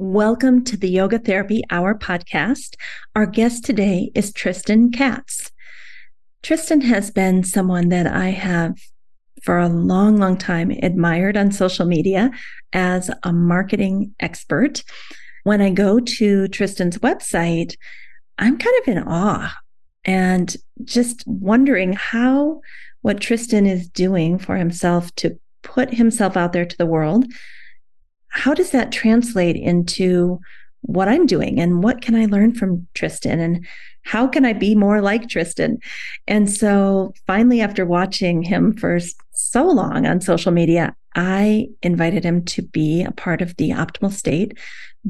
Welcome to the Yoga Therapy Hour podcast. Our guest today is Tristan Katz. Tristan has been someone that I have for a long, long time admired on social media as a marketing expert. When I go to Tristan's website, I'm kind of in awe and just wondering how what Tristan is doing for himself to put himself out there to the world how does that translate into what I'm doing and what can I learn from Tristan and how can I be more like Tristan? And so finally, after watching him for so long on social media, I invited him to be a part of the Optimal State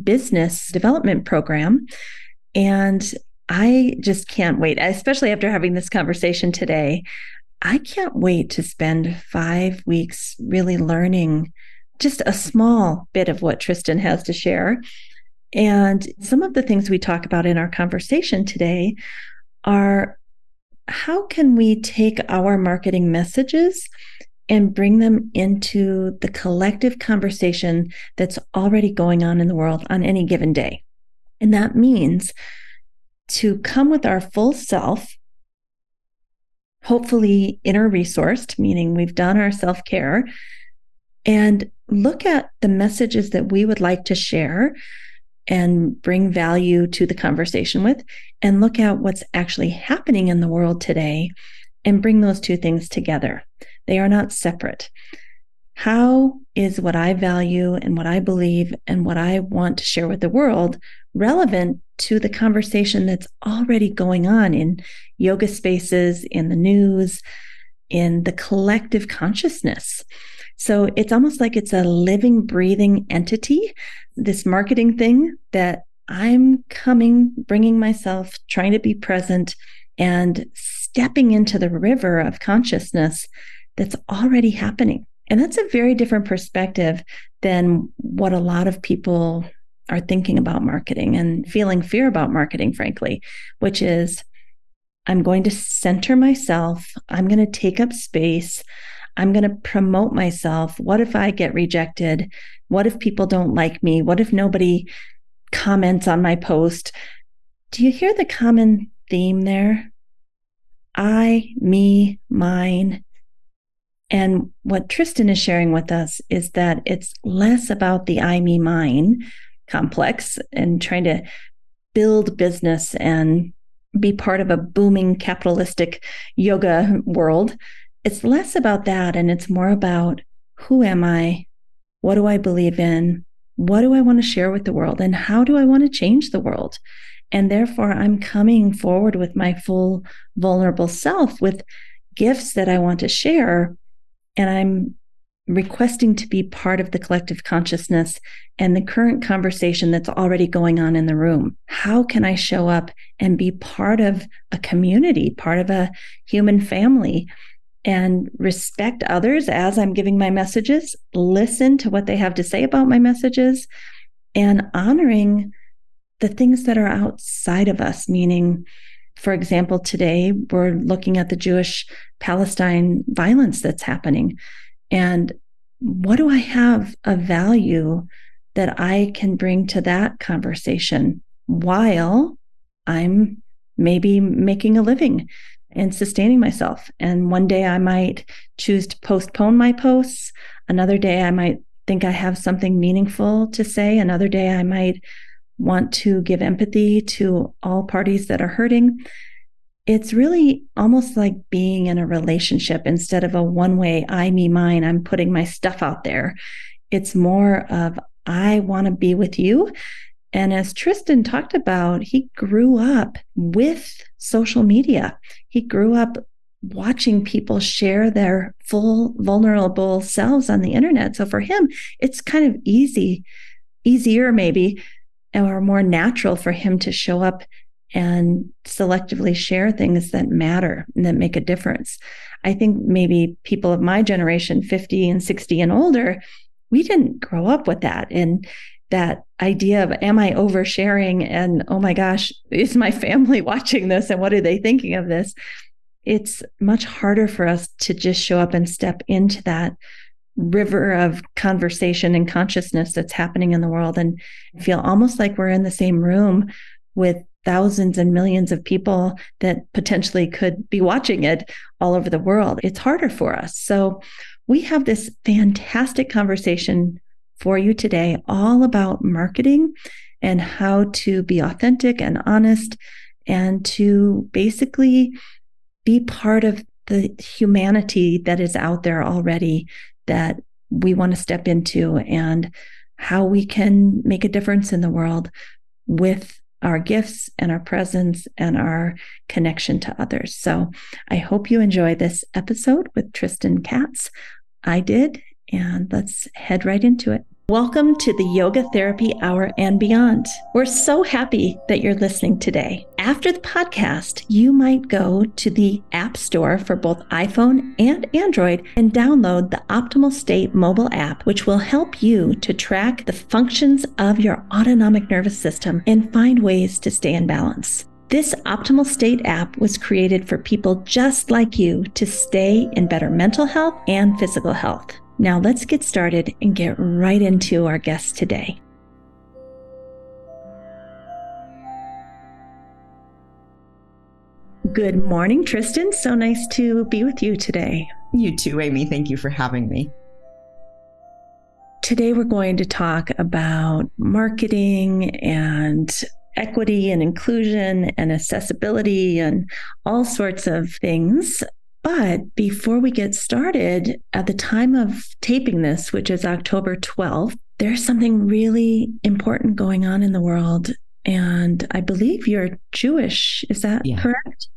business development program. And I just can't wait, especially after having this conversation today. I can't wait to spend five weeks really learning just a small bit of what Tristan has to share. And some of the things we talk about in our conversation today are how can we take our marketing messages and bring them into the collective conversation that's already going on in the world on any given day? And that means to come with our full self, hopefully inner resourced, meaning we've done our self care, and look at the messages that we would like to share and bring value to the conversation with, and look at what's actually happening in the world today and bring those two things together. They are not separate. How is what I value and what I believe and what I want to share with the world relevant to the conversation that's already going on in yoga spaces, in the news, in the collective consciousness? So it's almost like it's a living, breathing entity, this marketing thing that I'm coming, bringing myself, trying to be present, and stepping into the river of consciousness that's already happening. And that's a very different perspective than what a lot of people are thinking about marketing and feeling fear about marketing, frankly, which is I'm going to center myself, I'm going to take up space. I'm going to promote myself. What if I get rejected? What if people don't like me? What if nobody comments on my post? Do you hear the common theme there? I, me, mine. And what Tristan is sharing with us is that it's less about the I, me, mine complex and trying to build business and be part of a booming capitalistic yoga world it's less about that and it's more about who am I? What do I believe in? What do I want to share with the world? And how do I want to change the world? And therefore, I'm coming forward with my full vulnerable self with gifts that I want to share. And I'm requesting to be part of the collective consciousness and the current conversation that's already going on in the room. How can I show up and be part of a community, part of a human family and respect others as I'm giving my messages, listen to what they have to say about my messages, and honoring the things that are outside of us, meaning, for example, today we're looking at the Jewish Palestine violence that's happening. And what do I have of value that I can bring to that conversation while I'm maybe making a living and sustaining myself. And one day I might choose to postpone my posts. Another day I might think I have something meaningful to say. Another day I might want to give empathy to all parties that are hurting. It's really almost like being in a relationship instead of a one way, I, me, mine. I'm putting my stuff out there. It's more of, I want to be with you and as Tristan talked about, he grew up with social media. He grew up watching people share their full vulnerable selves on the internet. So for him, it's kind of easy, easier maybe, or more natural for him to show up and selectively share things that matter and that make a difference. I think maybe people of my generation, 50 and 60 and older, we didn't grow up with that. And that idea of am I oversharing and oh my gosh, is my family watching this and what are they thinking of this? It's much harder for us to just show up and step into that river of conversation and consciousness that's happening in the world and feel almost like we're in the same room with thousands and millions of people that potentially could be watching it all over the world. It's harder for us. So we have this fantastic conversation for you today, all about marketing and how to be authentic and honest and to basically be part of the humanity that is out there already that we want to step into and how we can make a difference in the world with our gifts and our presence and our connection to others. So I hope you enjoy this episode with Tristan Katz. I did, and let's head right into it. Welcome to the Yoga Therapy Hour and beyond. We're so happy that you're listening today. After the podcast, you might go to the App Store for both iPhone and Android and download the Optimal State mobile app, which will help you to track the functions of your autonomic nervous system and find ways to stay in balance. This Optimal State app was created for people just like you to stay in better mental health and physical health. Now let's get started and get right into our guest today. Good morning, Tristan. So nice to be with you today. You too, Amy. Thank you for having me. Today, we're going to talk about marketing and equity and inclusion and accessibility and all sorts of things. But before we get started, at the time of taping this, which is October 12th, there's something really important going on in the world. And I believe you're Jewish. Is that yeah. correct?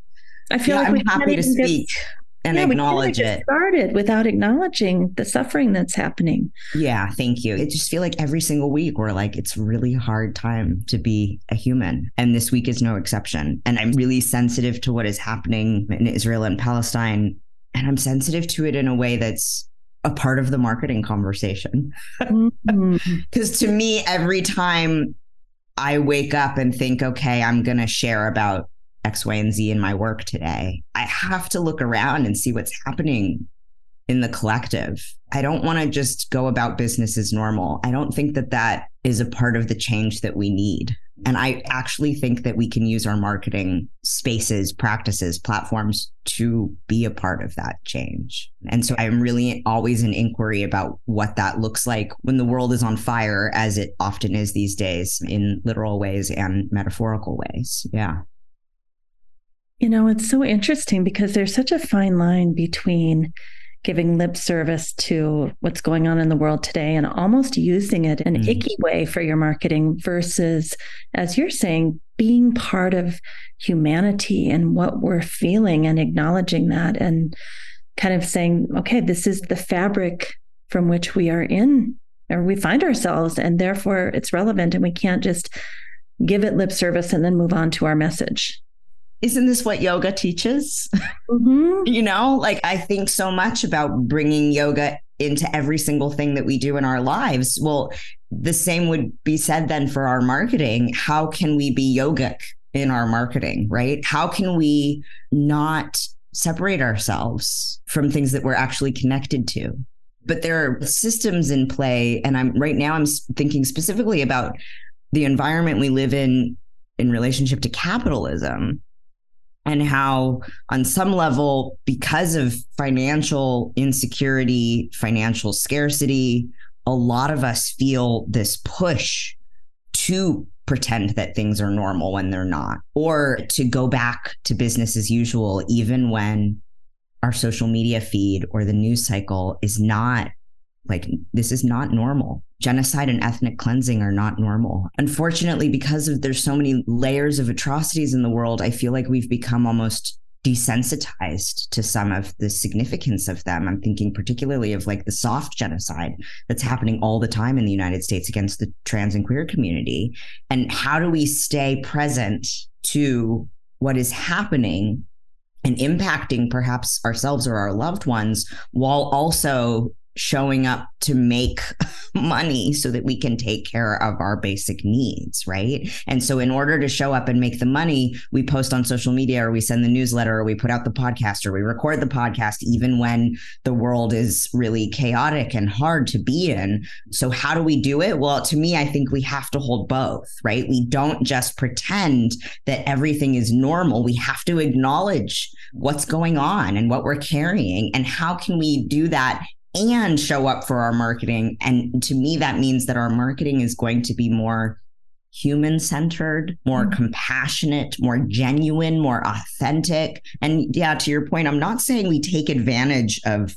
I feel yeah, like I'm happy to speak. Get, and yeah, acknowledge we it. Started without acknowledging the suffering that's happening. Yeah, thank you. It just feel like every single week we're like it's really hard time to be a human, and this week is no exception. And I'm really sensitive to what is happening in Israel and Palestine, and I'm sensitive to it in a way that's a part of the marketing conversation. Because mm-hmm. to me, every time I wake up and think, okay, I'm going to share about X, Y, and Z in my work today. I have to look around and see what's happening in the collective. I don't want to just go about business as normal. I don't think that that is a part of the change that we need. And I actually think that we can use our marketing spaces, practices, platforms to be a part of that change. And so I'm really always in inquiry about what that looks like when the world is on fire, as it often is these days in literal ways and metaphorical ways. Yeah. You know, it's so interesting because there's such a fine line between giving lip service to what's going on in the world today and almost using it in an mm. icky way for your marketing versus, as you're saying, being part of humanity and what we're feeling and acknowledging that and kind of saying, okay, this is the fabric from which we are in or we find ourselves, and therefore it's relevant and we can't just give it lip service and then move on to our message isn't this what yoga teaches? Mm-hmm. you know, like I think so much about bringing yoga into every single thing that we do in our lives. Well, the same would be said then for our marketing. How can we be yogic in our marketing, right? How can we not separate ourselves from things that we're actually connected to? But there are systems in play. And I'm right now, I'm thinking specifically about the environment we live in in relationship to capitalism and how, on some level, because of financial insecurity, financial scarcity, a lot of us feel this push to pretend that things are normal when they're not, or to go back to business as usual, even when our social media feed or the news cycle is not like this is not normal genocide and ethnic cleansing are not normal. Unfortunately, because of there's so many layers of atrocities in the world, I feel like we've become almost desensitized to some of the significance of them. I'm thinking particularly of like the soft genocide that's happening all the time in the United States against the trans and queer community. And how do we stay present to what is happening and impacting perhaps ourselves or our loved ones while also showing up to make money so that we can take care of our basic needs, right? And so, in order to show up and make the money, we post on social media or we send the newsletter or we put out the podcast or we record the podcast, even when the world is really chaotic and hard to be in. So, how do we do it? Well, to me, I think we have to hold both, right? We don't just pretend that everything is normal. We have to acknowledge what's going on and what we're carrying. And how can we do that and show up for our marketing. And to me, that means that our marketing is going to be more human centered, more mm-hmm. compassionate, more genuine, more authentic. And yeah, to your point, I'm not saying we take advantage of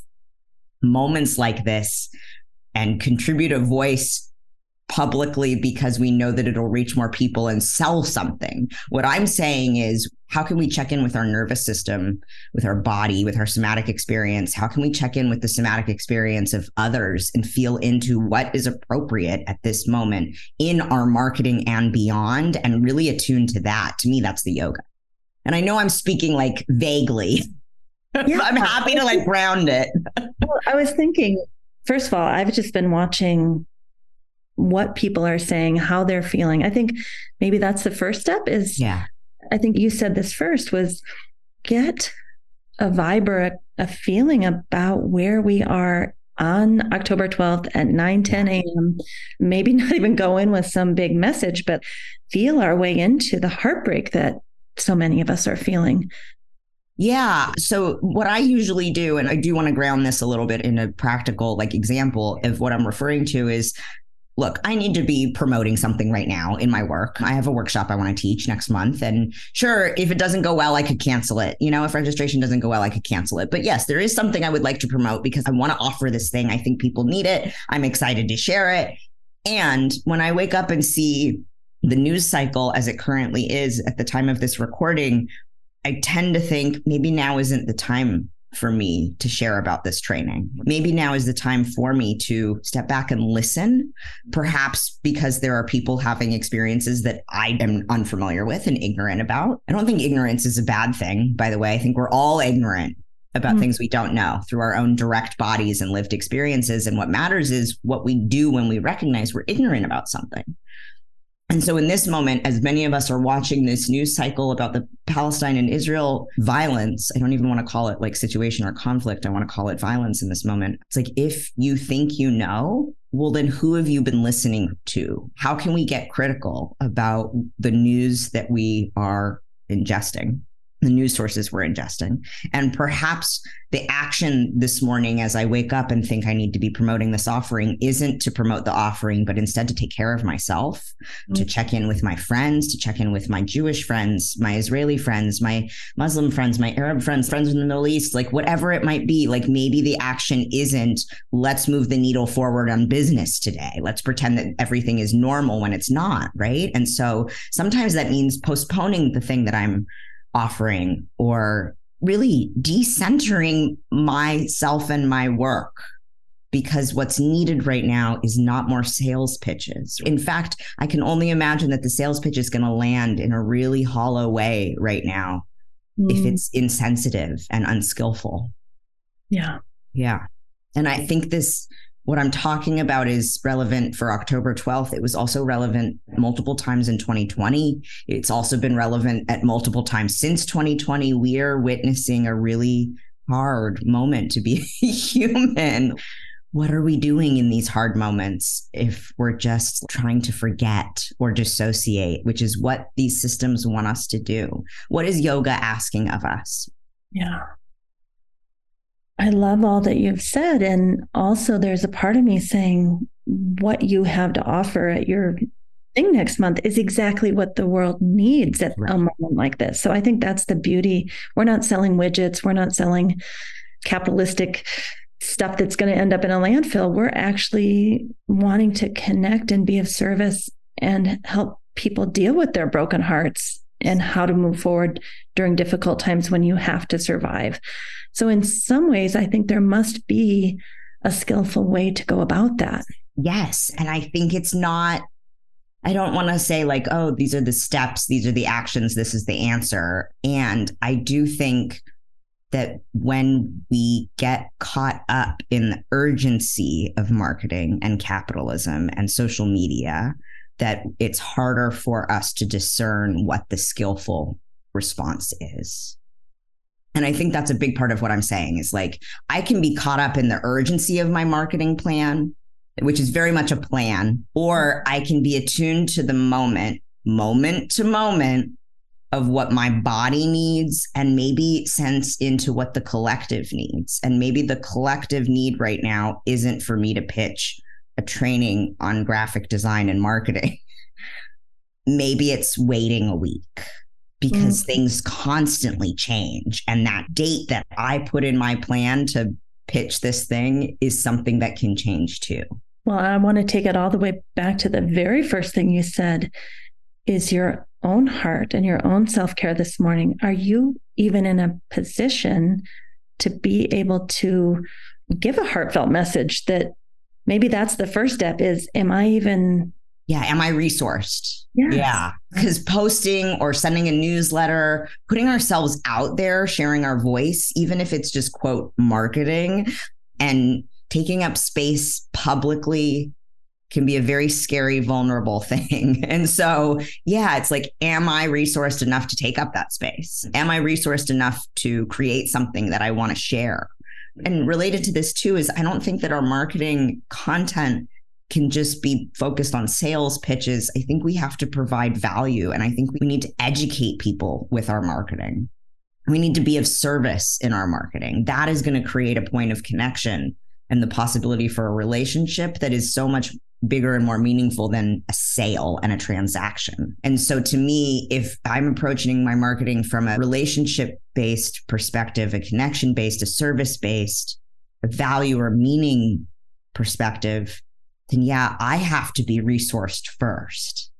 moments like this and contribute a voice publicly because we know that it'll reach more people and sell something. What I'm saying is, how can we check in with our nervous system, with our body, with our somatic experience? How can we check in with the somatic experience of others and feel into what is appropriate at this moment in our marketing and beyond and really attune to that? To me, that's the yoga. And I know I'm speaking like vaguely. Yeah. I'm happy to like ground it. well, I was thinking, first of all, I've just been watching what people are saying, how they're feeling. I think maybe that's the first step is yeah. I think you said this first was get a vibe or a, a feeling about where we are on October 12th at 9 10 a.m. Maybe not even go in with some big message, but feel our way into the heartbreak that so many of us are feeling. Yeah. So what I usually do, and I do want to ground this a little bit in a practical like example of what I'm referring to is look, I need to be promoting something right now in my work. I have a workshop I want to teach next month. And sure, if it doesn't go well, I could cancel it. You know, if registration doesn't go well, I could cancel it. But yes, there is something I would like to promote because I want to offer this thing. I think people need it. I'm excited to share it. And when I wake up and see the news cycle as it currently is at the time of this recording, I tend to think maybe now isn't the time for me to share about this training. Maybe now is the time for me to step back and listen, perhaps because there are people having experiences that I am unfamiliar with and ignorant about. I don't think ignorance is a bad thing, by the way. I think we're all ignorant about mm-hmm. things we don't know through our own direct bodies and lived experiences. And what matters is what we do when we recognize we're ignorant about something. And so, in this moment, as many of us are watching this news cycle about the Palestine and Israel violence, I don't even want to call it like situation or conflict. I want to call it violence in this moment. It's like, if you think you know, well, then who have you been listening to? How can we get critical about the news that we are ingesting? The news sources we're ingesting. And perhaps the action this morning as I wake up and think I need to be promoting this offering isn't to promote the offering, but instead to take care of myself, mm-hmm. to check in with my friends, to check in with my Jewish friends, my Israeli friends, my Muslim friends, my Arab friends, friends in the Middle East, like whatever it might be. Like maybe the action isn't let's move the needle forward on business today. Let's pretend that everything is normal when it's not, right? And so sometimes that means postponing the thing that I'm offering or really decentering myself and my work because what's needed right now is not more sales pitches. In fact, I can only imagine that the sales pitch is going to land in a really hollow way right now mm. if it's insensitive and unskillful. Yeah. Yeah. And I think this what I'm talking about is relevant for October 12th. It was also relevant multiple times in 2020. It's also been relevant at multiple times since 2020. We are witnessing a really hard moment to be human. What are we doing in these hard moments if we're just trying to forget or dissociate, which is what these systems want us to do? What is yoga asking of us? Yeah. I love all that you've said. And also, there's a part of me saying what you have to offer at your thing next month is exactly what the world needs at right. a moment like this. So I think that's the beauty. We're not selling widgets, we're not selling capitalistic stuff that's going to end up in a landfill. We're actually wanting to connect and be of service and help people deal with their broken hearts and how to move forward during difficult times when you have to survive. So, in some ways, I think there must be a skillful way to go about that. Yes. And I think it's not, I don't want to say like, oh, these are the steps, these are the actions, this is the answer. And I do think that when we get caught up in the urgency of marketing and capitalism and social media, that it's harder for us to discern what the skillful response is. And I think that's a big part of what I'm saying is like, I can be caught up in the urgency of my marketing plan, which is very much a plan, or I can be attuned to the moment, moment to moment of what my body needs and maybe sense into what the collective needs. And maybe the collective need right now isn't for me to pitch a training on graphic design and marketing. maybe it's waiting a week because mm-hmm. things constantly change. And that date that I put in my plan to pitch this thing is something that can change too. Well, I want to take it all the way back to the very first thing you said is your own heart and your own self care this morning, are you even in a position to be able to give a heartfelt message that maybe that's the first step is, am I even yeah am i resourced yes. yeah because posting or sending a newsletter putting ourselves out there sharing our voice even if it's just quote marketing and taking up space publicly can be a very scary, vulnerable thing. And so, yeah, it's like, am I resourced enough to take up that space? Am I resourced enough to create something that I want to share? And related to this too is I don't think that our marketing content can just be focused on sales pitches. I think we have to provide value. And I think we need to educate people with our marketing. We need to be of service in our marketing. That is going to create a point of connection and the possibility for a relationship that is so much bigger and more meaningful than a sale and a transaction. And so to me, if I'm approaching my marketing from a relationship based perspective, a connection based, a service based, a value or meaning perspective, then yeah, I have to be resourced first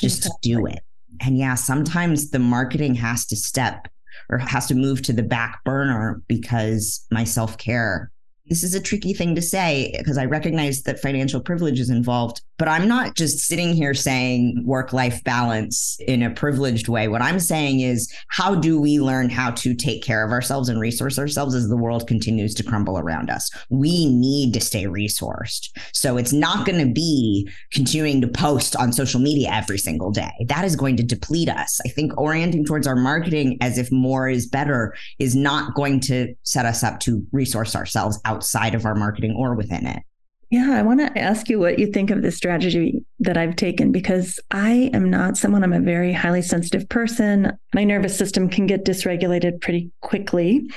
just exactly. to do it. And yeah, sometimes the marketing has to step or has to move to the back burner because my self care this is a tricky thing to say because I recognize that financial privilege is involved, but I'm not just sitting here saying work life balance in a privileged way. What I'm saying is, how do we learn how to take care of ourselves and resource ourselves as the world continues to crumble around us? We need to stay resourced. So it's not going to be continuing to post on social media every single day. That is going to deplete us. I think orienting towards our marketing as if more is better is not going to set us up to resource ourselves out outside of our marketing or within it. Yeah, I want to ask you what you think of this strategy that I've taken because I am not someone, I'm a very highly sensitive person. My nervous system can get dysregulated pretty quickly.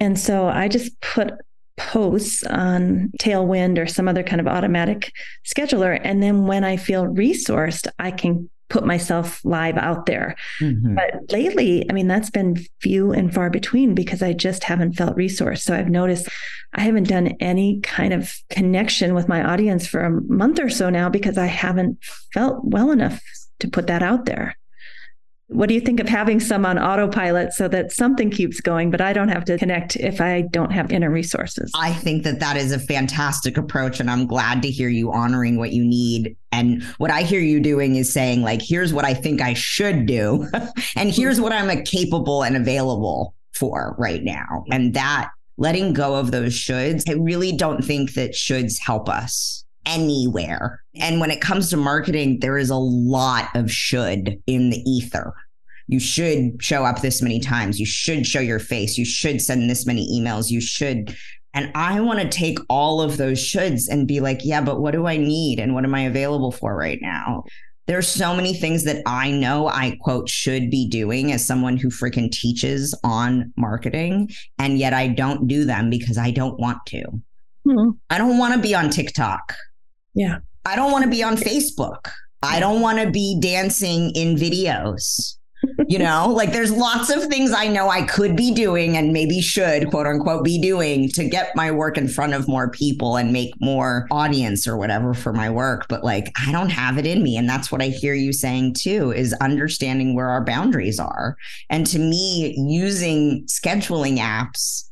And so I just put posts on Tailwind or some other kind of automatic scheduler. And then when I feel resourced, I can put myself live out there. Mm-hmm. But lately, I mean, that's been few and far between because I just haven't felt resourced. So I've noticed I haven't done any kind of connection with my audience for a month or so now because I haven't felt well enough to put that out there. What do you think of having some on autopilot so that something keeps going, but I don't have to connect if I don't have inner resources? I think that that is a fantastic approach. And I'm glad to hear you honoring what you need. And what I hear you doing is saying, like, here's what I think I should do, and here's what I'm capable and available for right now. And that letting go of those shoulds, I really don't think that shoulds help us anywhere. And when it comes to marketing, there is a lot of should in the ether. You should show up this many times. You should show your face. You should send this many emails. You should. And I want to take all of those shoulds and be like, yeah, but what do I need? And what am I available for right now? There's so many things that I know I quote should be doing as someone who freaking teaches on marketing. And yet I don't do them because I don't want to. Mm-hmm. I don't want to be on TikTok. Yeah. I don't want to be on Facebook. I don't want to be dancing in videos. you know, like there's lots of things I know I could be doing and maybe should, quote unquote, be doing to get my work in front of more people and make more audience or whatever for my work. But like, I don't have it in me. And that's what I hear you saying too is understanding where our boundaries are. And to me, using scheduling apps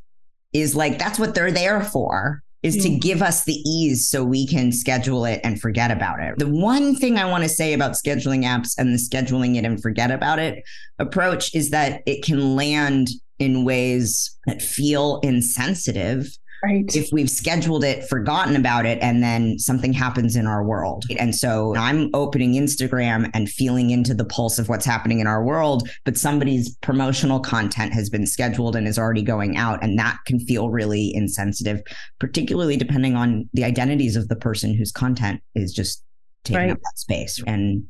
is like, that's what they're there for is to mm. give us the ease so we can schedule it and forget about it. The one thing I want to say about scheduling apps and the scheduling it and forget about it approach is that it can land in ways that feel insensitive Right. If we've scheduled it, forgotten about it, and then something happens in our world. And so I'm opening Instagram and feeling into the pulse of what's happening in our world, but somebody's promotional content has been scheduled and is already going out. And that can feel really insensitive, particularly depending on the identities of the person whose content is just taking right. up that space. And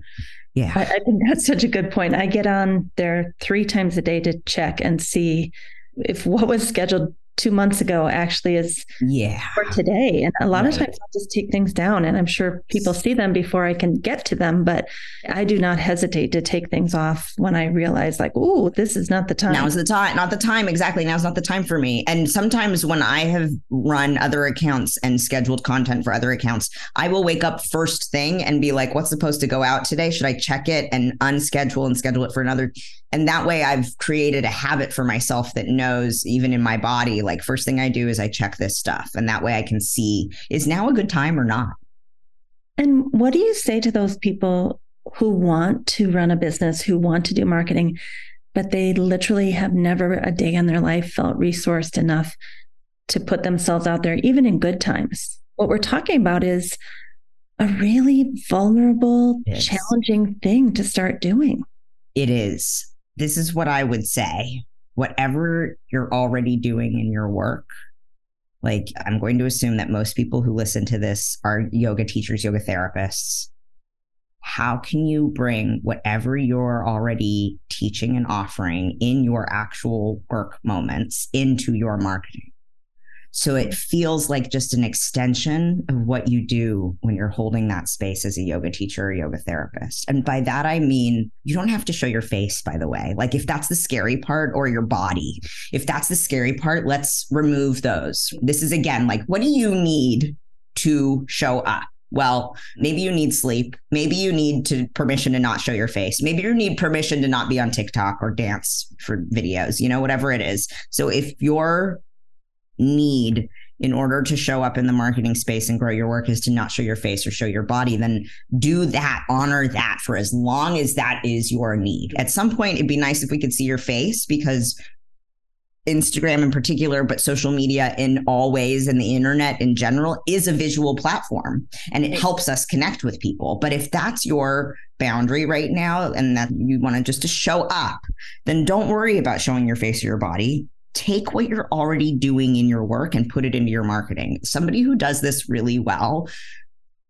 yeah. I, I think that's such a good point. I get on there three times a day to check and see if what was scheduled two months ago actually is yeah. for today. And a lot right. of times i'll just take things down and i'm sure people see them before i can get to them but i do not hesitate to take things off when i realize like oh this is not the time. now's the time not the time exactly. Now's not the time for me. And sometimes when i have run other accounts and scheduled content for other accounts i will wake up first thing and be like what's supposed to go out today? Should i check it and unschedule and schedule it for another and that way I've created a habit for myself that knows even in my body, like first thing I do is I check this stuff. And that way I can see is now a good time or not. And what do you say to those people who want to run a business, who want to do marketing, but they literally have never a day in their life felt resourced enough to put themselves out there, even in good times? What we're talking about is a really vulnerable, yes. challenging thing to start doing. It is this is what I would say whatever you're already doing in your work, like I'm going to assume that most people who listen to this are yoga teachers, yoga therapists. How can you bring whatever you're already teaching and offering in your actual work moments into your marketing? So it feels like just an extension of what you do when you're holding that space as a yoga teacher or yoga therapist. And by that, I mean, you don't have to show your face, by the way. Like if that's the scary part or your body, if that's the scary part, let's remove those. This is again, like, what do you need to show up? Well, maybe you need sleep. Maybe you need to permission to not show your face. Maybe you need permission to not be on TikTok or dance for videos, you know, whatever it is. So if you're need in order to show up in the marketing space and grow your work is to not show your face or show your body, then do that, honor that for as long as that is your need. At some point, it'd be nice if we could see your face because Instagram in particular, but social media in all ways and the internet in general is a visual platform and it helps us connect with people. But if that's your boundary right now and that you want to just to show up, then don't worry about showing your face or your body take what you're already doing in your work and put it into your marketing. Somebody who does this really well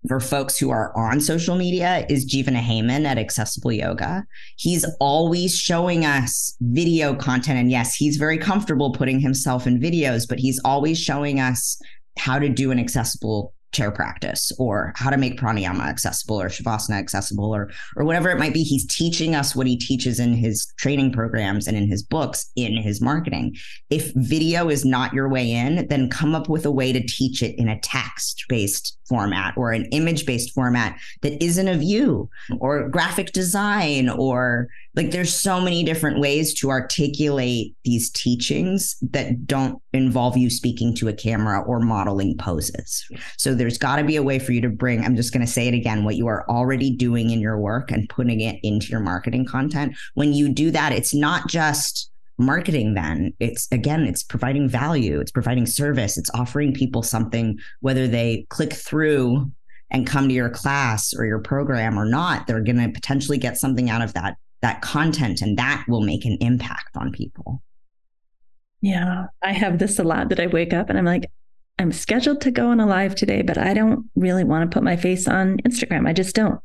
for folks who are on social media is Jivana Heyman at Accessible Yoga. He's always showing us video content. And yes, he's very comfortable putting himself in videos, but he's always showing us how to do an accessible chair practice or how to make pranayama accessible or shavasana accessible or or whatever it might be. He's teaching us what he teaches in his training programs and in his books in his marketing. If video is not your way in then come up with a way to teach it in a text based format or an image based format that isn't of you or graphic design or like there's so many different ways to articulate these teachings that don't involve you speaking to a camera or modeling poses. So there's got to be a way for you to bring, I'm just going to say it again, what you are already doing in your work and putting it into your marketing content. When you do that, it's not just marketing then it's again it's providing value it's providing service it's offering people something whether they click through and come to your class or your program or not they're going to potentially get something out of that that content and that will make an impact on people. Yeah, I have this a lot that I wake up and I'm like, I'm scheduled to go on a live today, but I don't really want to put my face on Instagram. I just don't.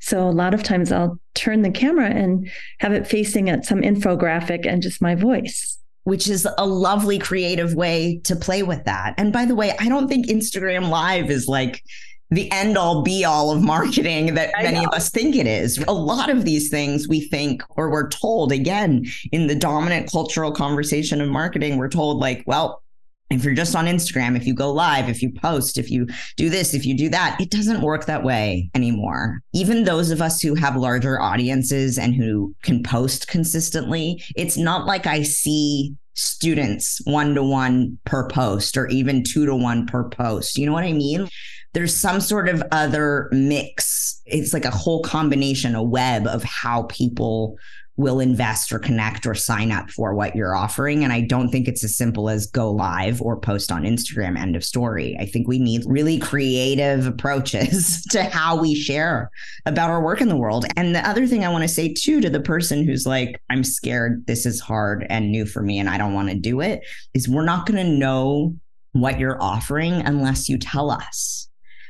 So a lot of times I'll turn the camera and have it facing at some infographic and just my voice. Which is a lovely creative way to play with that. And by the way, I don't think Instagram Live is like the end all be all of marketing that many of us think it is. A lot of these things we think, or we're told again in the dominant cultural conversation of marketing, we're told like, well, if you're just on Instagram, if you go live, if you post, if you do this, if you do that, it doesn't work that way anymore. Even those of us who have larger audiences and who can post consistently, it's not like I see students one to one per post or even two to one per post. You know what I mean? there's some sort of other mix. It's like a whole combination, a web of how people will invest or connect or sign up for what you're offering. And I don't think it's as simple as go live or post on Instagram, end of story. I think we need really creative approaches to how we share about our work in the world. And the other thing I want to say too to the person who's like, I'm scared, this is hard and new for me, and I don't want to do it, is we're not going to know what you're offering unless you tell us.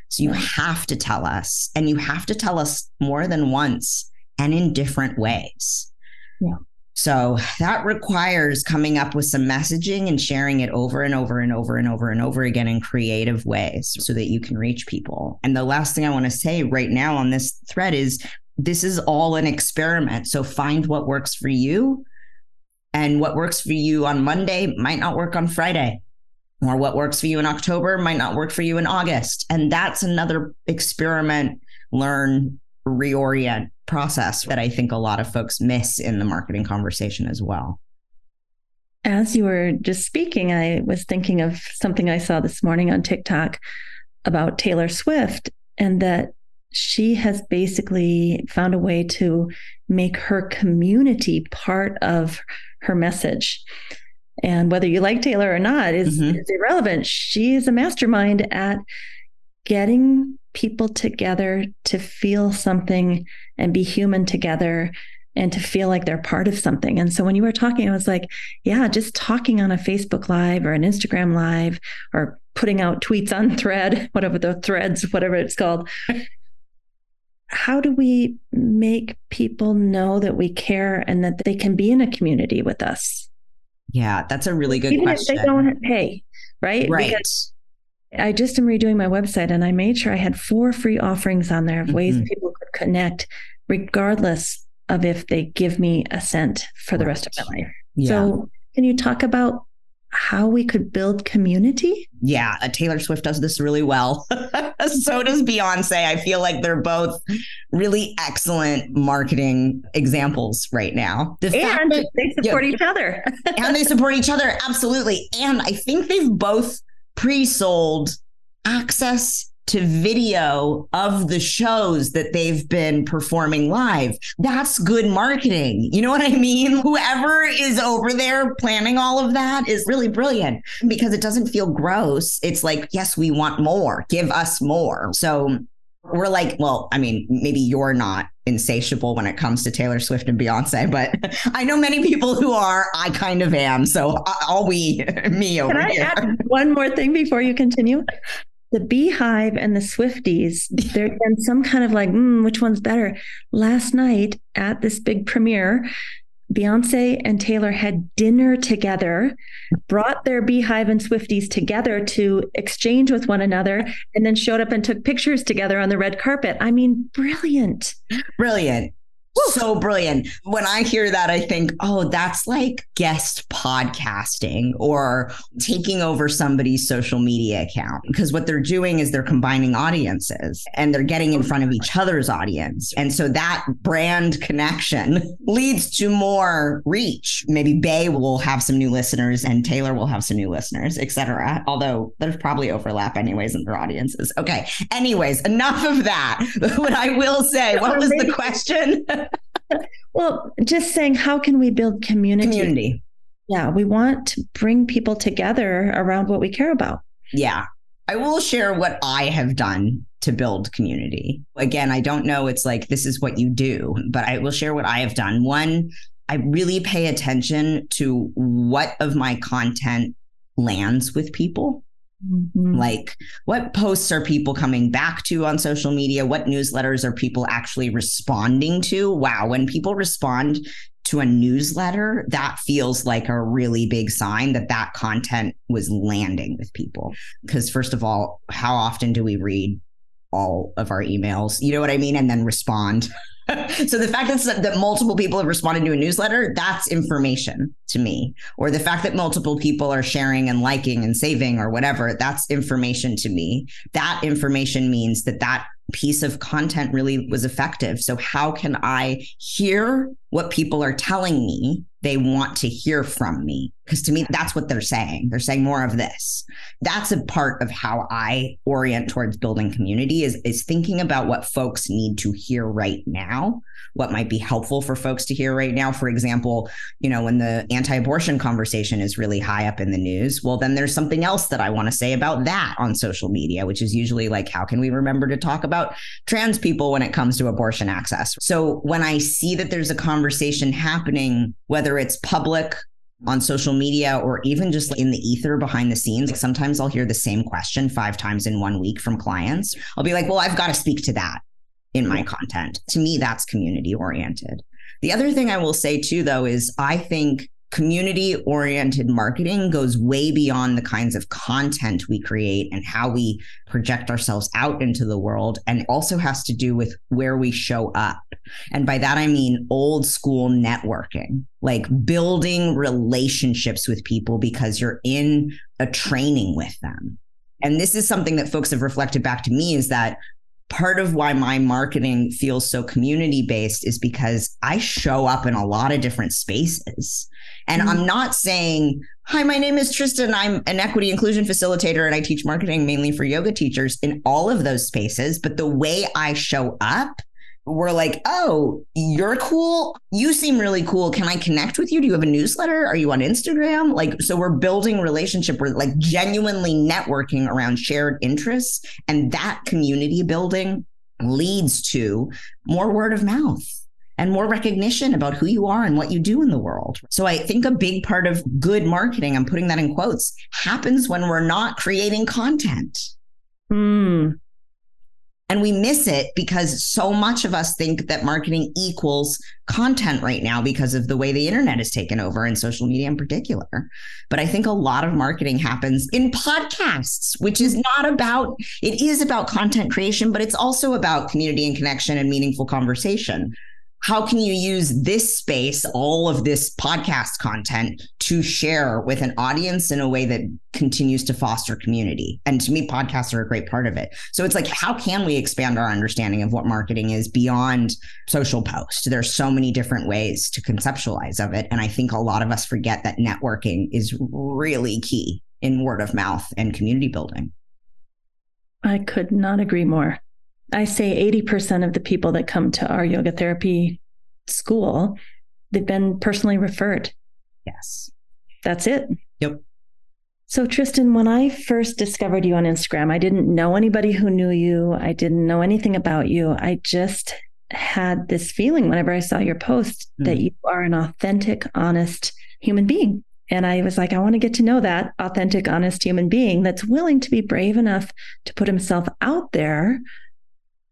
So you have to tell us, and you have to tell us more than once and in different ways. Yeah. So that requires coming up with some messaging and sharing it over and over and over and over and over again in creative ways so that you can reach people. And the last thing I want to say right now on this thread is this is all an experiment. So find what works for you. And what works for you on Monday might not work on Friday. Or what works for you in October might not work for you in August. And that's another experiment, learn, reorient process that I think a lot of folks miss in the marketing conversation as well. As you were just speaking, I was thinking of something I saw this morning on TikTok about Taylor Swift and that she has basically found a way to make her community part of her message. And whether you like Taylor or not is, mm-hmm. is irrelevant. She is a mastermind at getting people together to feel something and be human together and to feel like they're part of something. And so when you were talking, I was like, yeah, just talking on a Facebook Live or an Instagram Live or putting out tweets on thread, whatever the threads, whatever it's called. How do we make people know that we care and that they can be in a community with us? Yeah, that's a really good Even question. if they don't pay, right? Right. Because I just am redoing my website and I made sure I had four free offerings on there of mm-hmm. ways people could connect, regardless of if they give me a cent for the rest of my life. Yeah. So, can you talk about how we could build community? Yeah, uh, Taylor Swift does this really well. so does Beyonce. I feel like they're both really excellent marketing examples right now. The and that, they support yeah, each other. and they support each other. Absolutely. And I think they've both pre-sold access to video of the shows that they've been performing live. That's good marketing. You know what I mean? Whoever is over there planning all of that is really brilliant because it doesn't feel gross. It's like, yes, we want more. Give us more. So we're like, well, I mean, maybe you're not insatiable when it comes to Taylor Swift and Beyonce, but I know many people who are. I kind of am. So all we, me over Can I here. Add one more thing before you continue? The BeyHive and the Swifties, there's been some kind of like, mm, which one's better? Last night at this big premiere, Beyonce and Taylor had dinner together, brought their BeyHive and Swifties together to exchange with one another, and then showed up and took pictures together on the red carpet. I mean, brilliant. Brilliant. So brilliant. When I hear that, I think, oh, that's like guest podcasting or taking over somebody's social media account. Because what they're doing is they're combining audiences and they're getting in front of each other's audience. And so that brand connection leads to more reach. Maybe Bey will have some new listeners and Taylor will have some new listeners, etc. Although there's probably overlap anyways in their audiences. Okay. Anyways, enough of that. what I will say, what was the question? well, just saying, how can we build community? Community. Yeah, we want to bring people together around what we care about. Yeah. I will share what I have done to build community. Again, I don't know it's like this is what you do, but I will share what I have done. One, I really pay attention to what of my content lands with people. Mm-hmm. Like, what posts are people coming back to on social media? What newsletters are people actually responding to? Wow, when people respond to a newsletter, that feels like a really big sign that that content was landing with people. Because, first of all, how often do we read all of our emails? You know what I mean? And then respond. So the fact that, that multiple people have responded to a newsletter, that's information to me. Or the fact that multiple people are sharing and liking and saving or whatever, that's information to me. That information means that that piece of content really was effective. So how can I hear what people are telling me they want to hear from me. Because to me, that's what they're saying. They're saying more of this. That's a part of how I orient towards building community is, is thinking about what folks need to hear right now, what might be helpful for folks to hear right now. For example, you know, when the anti-abortion conversation is really high up in the news, well, then there's something else that I want to say about that on social media, which is usually like, how can we remember to talk about trans people when it comes to abortion access? So when I see that there's a conversation happening, whether it's public on social media or even just in the ether behind the scenes. Like sometimes I'll hear the same question five times in one week from clients. I'll be like, well, I've got to speak to that in my content. To me, that's community oriented. The other thing I will say too, though, is I think community oriented marketing goes way beyond the kinds of content we create and how we project ourselves out into the world and also has to do with where we show up. And by that i mean old school networking like building relationships with people because you're in a training with them. And this is something that folks have reflected back to me is that part of why my marketing feels so community based is because I show up in a lot of different spaces. And mm-hmm. I'm not saying, hi, my name is Tristan. I'm an equity inclusion facilitator and I teach marketing mainly for yoga teachers in all of those spaces. But the way I show up we're like, oh, you're cool. You seem really cool. Can I connect with you? Do you have a newsletter? Are you on Instagram? Like, so we're building relationship. We're like genuinely networking around shared interests. And that community building leads to more word of mouth and more recognition about who you are and what you do in the world. So I think a big part of good marketing, I'm putting that in quotes, happens when we're not creating content. Hmm. And we miss it because so much of us think that marketing equals content right now because of the way the internet has taken over and social media in particular. But I think a lot of marketing happens in podcasts, which is not about, it is about content creation, but it's also about community and connection and meaningful conversation how can you use this space, all of this podcast content to share with an audience in a way that continues to foster community? And to me, podcasts are a great part of it. So it's like, how can we expand our understanding of what marketing is beyond social post? There's so many different ways to conceptualize of it. And I think a lot of us forget that networking is really key in word of mouth and community building. I could not agree more. I say 80% of the people that come to our yoga therapy school, they've been personally referred. Yes. That's it. Yep. So, Tristan, when I first discovered you on Instagram, I didn't know anybody who knew you. I didn't know anything about you. I just had this feeling whenever I saw your post mm. that you are an authentic, honest human being. And I was like, I want to get to know that authentic, honest human being that's willing to be brave enough to put himself out there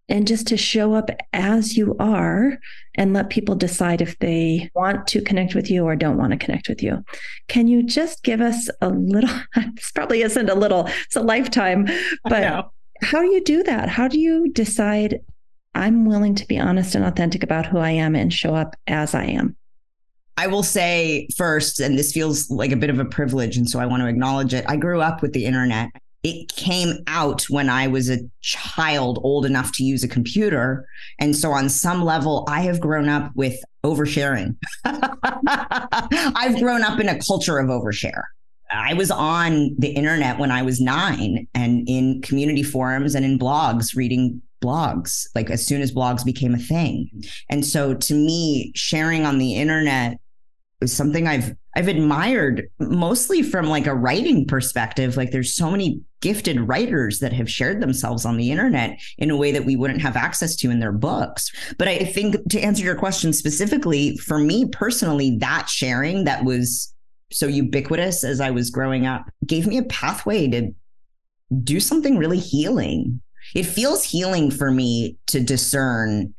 and just to show up as you are and let people decide if they want to connect with you or don't want to connect with you. Can you just give us a little? This probably isn't a little, it's a lifetime, but how do you do that? How do you decide I'm willing to be honest and authentic about who I am and show up as I am? I will say first, and this feels like a bit of a privilege, and so I want to acknowledge it. I grew up with the internet it came out when I was a child old enough to use a computer. And so, on some level, I have grown up with oversharing. I've grown up in a culture of overshare. I was on the internet when I was nine and in community forums and in blogs reading blogs, like as soon as blogs became a thing. And so, to me, sharing on the internet is something I've I've admired mostly from like a writing perspective. Like there's so many gifted writers that have shared themselves on the internet in a way that we wouldn't have access to in their books. But I think to answer your question specifically, for me personally, that sharing that was so ubiquitous as I was growing up gave me a pathway to do something really healing. It feels healing for me to discern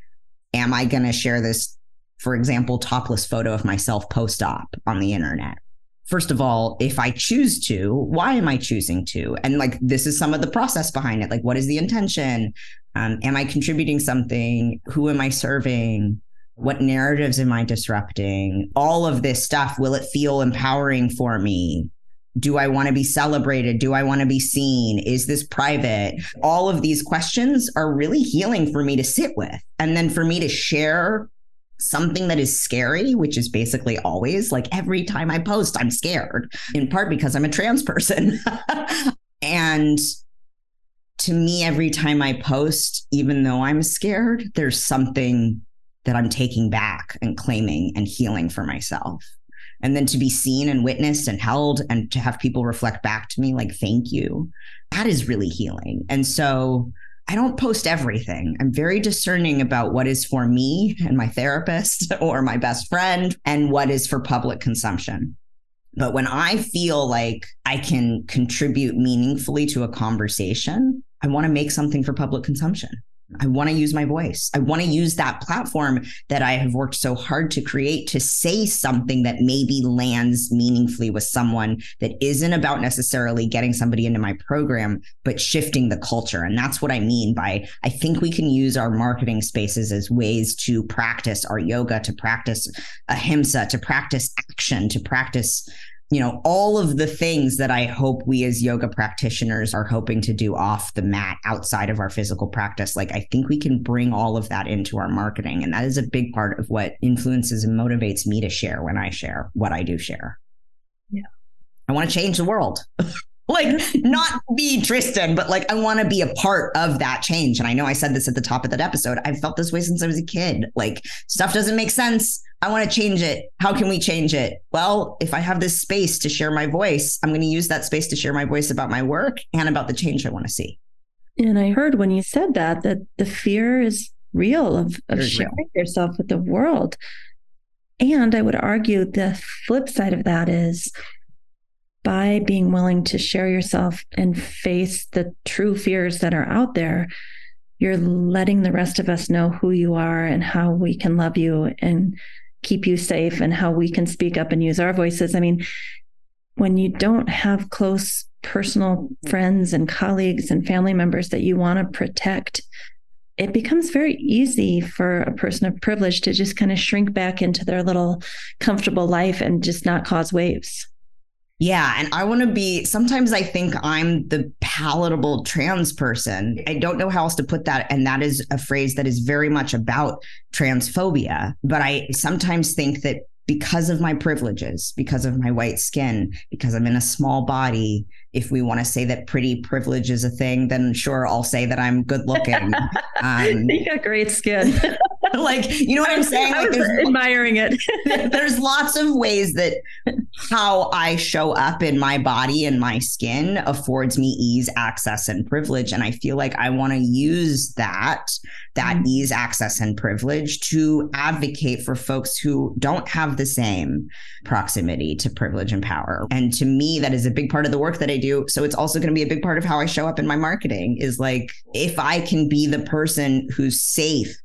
am I going to share this for example, topless photo of myself post op on the internet. First of all, if I choose to, why am I choosing to? And like, this is some of the process behind it. Like, what is the intention? Um, am I contributing something? Who am I serving? What narratives am I disrupting? All of this stuff, will it feel empowering for me? Do I want to be celebrated? Do I want to be seen? Is this private? All of these questions are really healing for me to sit with. And then for me to share something that is scary, which is basically always like every time I post, I'm scared, in part because I'm a trans person. and to me, every time I post, even though I'm scared, there's something that I'm taking back and claiming and healing for myself. And then to be seen and witnessed and held and to have people reflect back to me, like, thank you, that is really healing. And so I don't post everything. I'm very discerning about what is for me and my therapist or my best friend and what is for public consumption. But when I feel like I can contribute meaningfully to a conversation, I want to make something for public consumption. I want to use my voice. I want to use that platform that I have worked so hard to create to say something that maybe lands meaningfully with someone that isn't about necessarily getting somebody into my program, but shifting the culture. And that's what I mean by I think we can use our marketing spaces as ways to practice our yoga, to practice ahimsa, to practice action, to practice you know, all of the things that I hope we as yoga practitioners are hoping to do off the mat outside of our physical practice. Like, I think we can bring all of that into our marketing. And that is a big part of what influences and motivates me to share when I share what I do share. Yeah. I want to change the world. like not be Tristan, but like I want to be a part of that change. And I know I said this at the top of that episode. I've felt this way since I was a kid. Like stuff doesn't make sense. I want to change it. How can we change it? Well, if I have this space to share my voice, I'm going to use that space to share my voice about my work and about the change I want to see. And I heard when you said that, that the fear is real of, of sharing real. yourself with the world. And I would argue the flip side of that is by being willing to share yourself and face the true fears that are out there, you're letting the rest of us know who you are and how we can love you and keep you safe and how we can speak up and use our voices. I mean, when you don't have close personal friends and colleagues and family members that you want to protect, it becomes very easy for a person of privilege to just kind of shrink back into their little comfortable life and just not cause waves. Yeah. And I want to be, sometimes I think I'm the palatable trans person. I don't know how else to put that. And that is a phrase that is very much about transphobia. But I sometimes think that because of my privileges, because of my white skin, because I'm in a small body, if we want to say that pretty privilege is a thing, then sure, I'll say that I'm good looking. Um, you got great skin. like, you know what I'm saying? Was admiring it. there's lots of ways that how I show up in my body and my skin affords me ease, access, and privilege. And I feel like I want to use that, that mm-hmm. ease, access, and privilege to advocate for folks who don't have the same proximity to privilege and power. And to me, that is a big part of the work that I do. So it's also going to be a big part of how I show up in my marketing is like, if I can be the person who's safe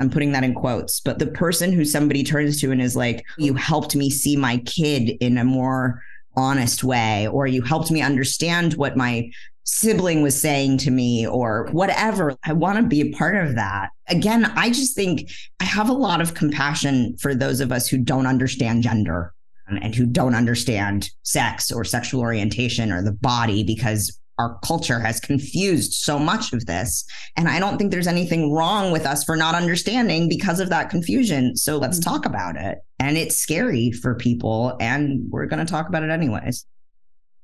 I'm putting that in quotes, but the person who somebody turns to and is like, you helped me see my kid in a more honest way, or you helped me understand what my sibling was saying to me, or whatever. I want to be a part of that. Again, I just think I have a lot of compassion for those of us who don't understand gender and who don't understand sex or sexual orientation or the body because our culture has confused so much of this. And I don't think there's anything wrong with us for not understanding because of that confusion. So let's mm-hmm. talk about it. And it's scary for people. And we're going to talk about it anyways.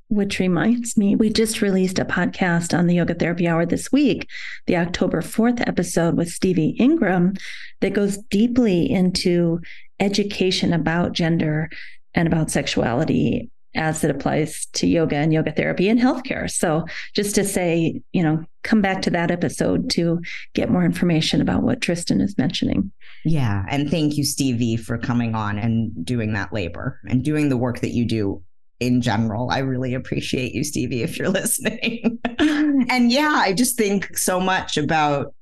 Which reminds me, we just released a podcast on the Yoga Therapy Hour this week, the October 4th episode with Stevie Ingram, that goes deeply into education about gender and about sexuality as it applies to yoga and yoga therapy and healthcare. So, just to say, you know, come back to that episode to get more information about what Tristan is mentioning. Yeah. And thank you, Stevie, for coming on and doing that labor and doing the work that you do in general. I really appreciate you, Stevie, if you're listening. and yeah, I just think so much about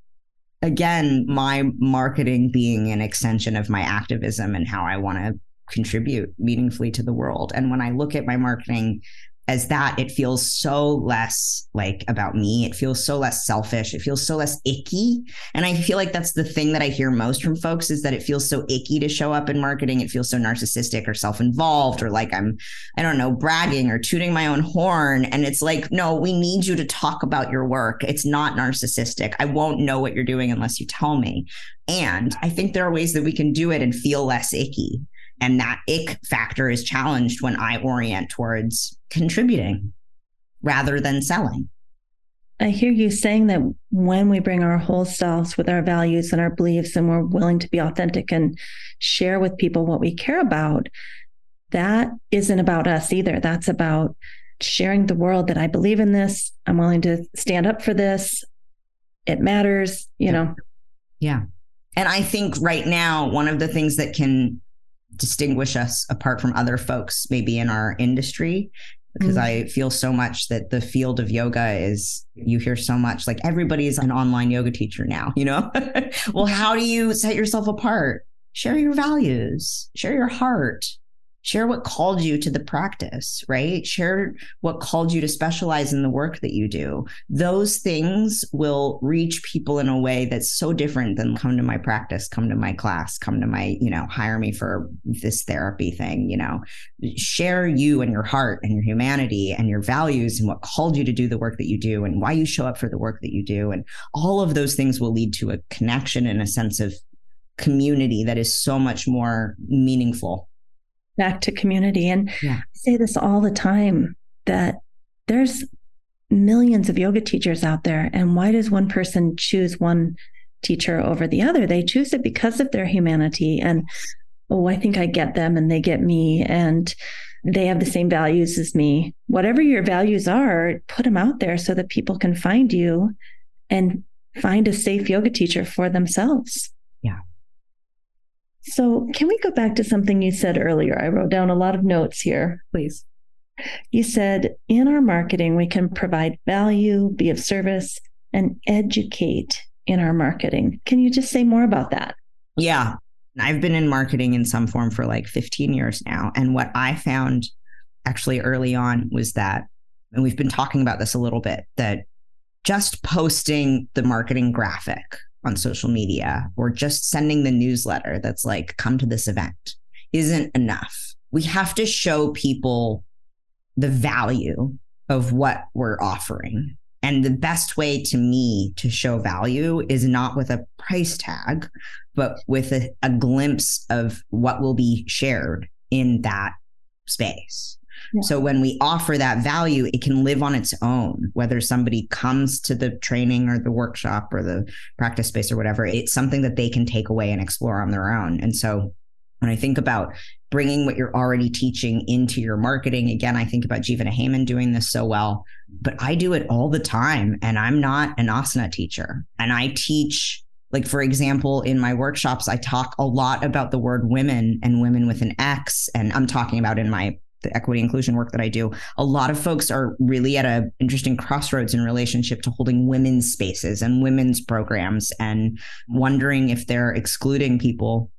again my marketing being an extension of my activism and how I want to contribute meaningfully to the world. And when I look at my marketing as that, it feels so less like about me. It feels so less selfish. It feels so less icky. And I feel like that's the thing that I hear most from folks is that it feels so icky to show up in marketing. It feels so narcissistic or self involved or like I'm, I don't know, bragging or tooting my own horn. And it's like, no, we need you to talk about your work. It's not narcissistic. I won't know what you're doing unless you tell me. And I think there are ways that we can do it and feel less icky. And that ick factor is challenged when I orient towards contributing rather than selling. I hear you saying that when we bring our whole selves with our values and our beliefs and we're willing to be authentic and share with people what we care about, that isn't about us either. That's about sharing the world that I believe in this. I'm willing to stand up for this. It matters, you yeah. know. Yeah. And I think right now, one of the things that can distinguish us apart from other folks maybe in our industry because mm. I feel so much that the field of yoga is you hear so much like everybody is an online yoga teacher now, you know? well, how do you set yourself apart? Share your values, share your heart, share what called you to the practice, right? Share what called you to specialize in the work that you do. Those things will reach people in a way that's so different than come to my practice, come to my class, come to my, you know, hire me for this therapy thing, you know. Share you and your heart and your humanity and your values and what called you to do the work that you do and why you show up for the work that you do. And all of those things will lead to a connection and a sense of community that is so much more meaningful back to community. And yeah. I say this all the time that there's millions of yoga teachers out there. And why does one person choose one teacher over the other? They choose it because of their humanity. And oh, I think I get them and they get me. And they have the same values as me. Whatever your values are, put them out there so that people can find you and find a safe yoga teacher for themselves. So, can we go back to something you said earlier? I wrote down a lot of notes here. Please. You said in our marketing, we can provide value, be of service, and educate in our marketing. Can you just say more about that? Yeah. I've been in marketing in some form for like 15 years now. And what I found actually early on was that, and we've been talking about this a little bit, that just posting the marketing graphic on social media or just sending the newsletter that's like, come to this event isn't enough. We have to show people the value of what we're offering. And the best way to me to show value is not with a price tag, but with a, a glimpse of what will be shared in that space. So when we offer that value, it can live on its own, whether somebody comes to the training or the workshop or the practice space or whatever, it's something that they can take away and explore on their own. And so when I think about bringing what you're already teaching into your marketing, again, I think about Jivana Heyman doing this so well, but I do it all the time. And I'm not an asana teacher. And I teach like for example in my workshops i talk a lot about the word women and women with an x and i'm talking about in my the equity inclusion work that I do, a lot of folks are really at an interesting crossroads in relationship to holding women's spaces and women's programs and wondering if they're excluding people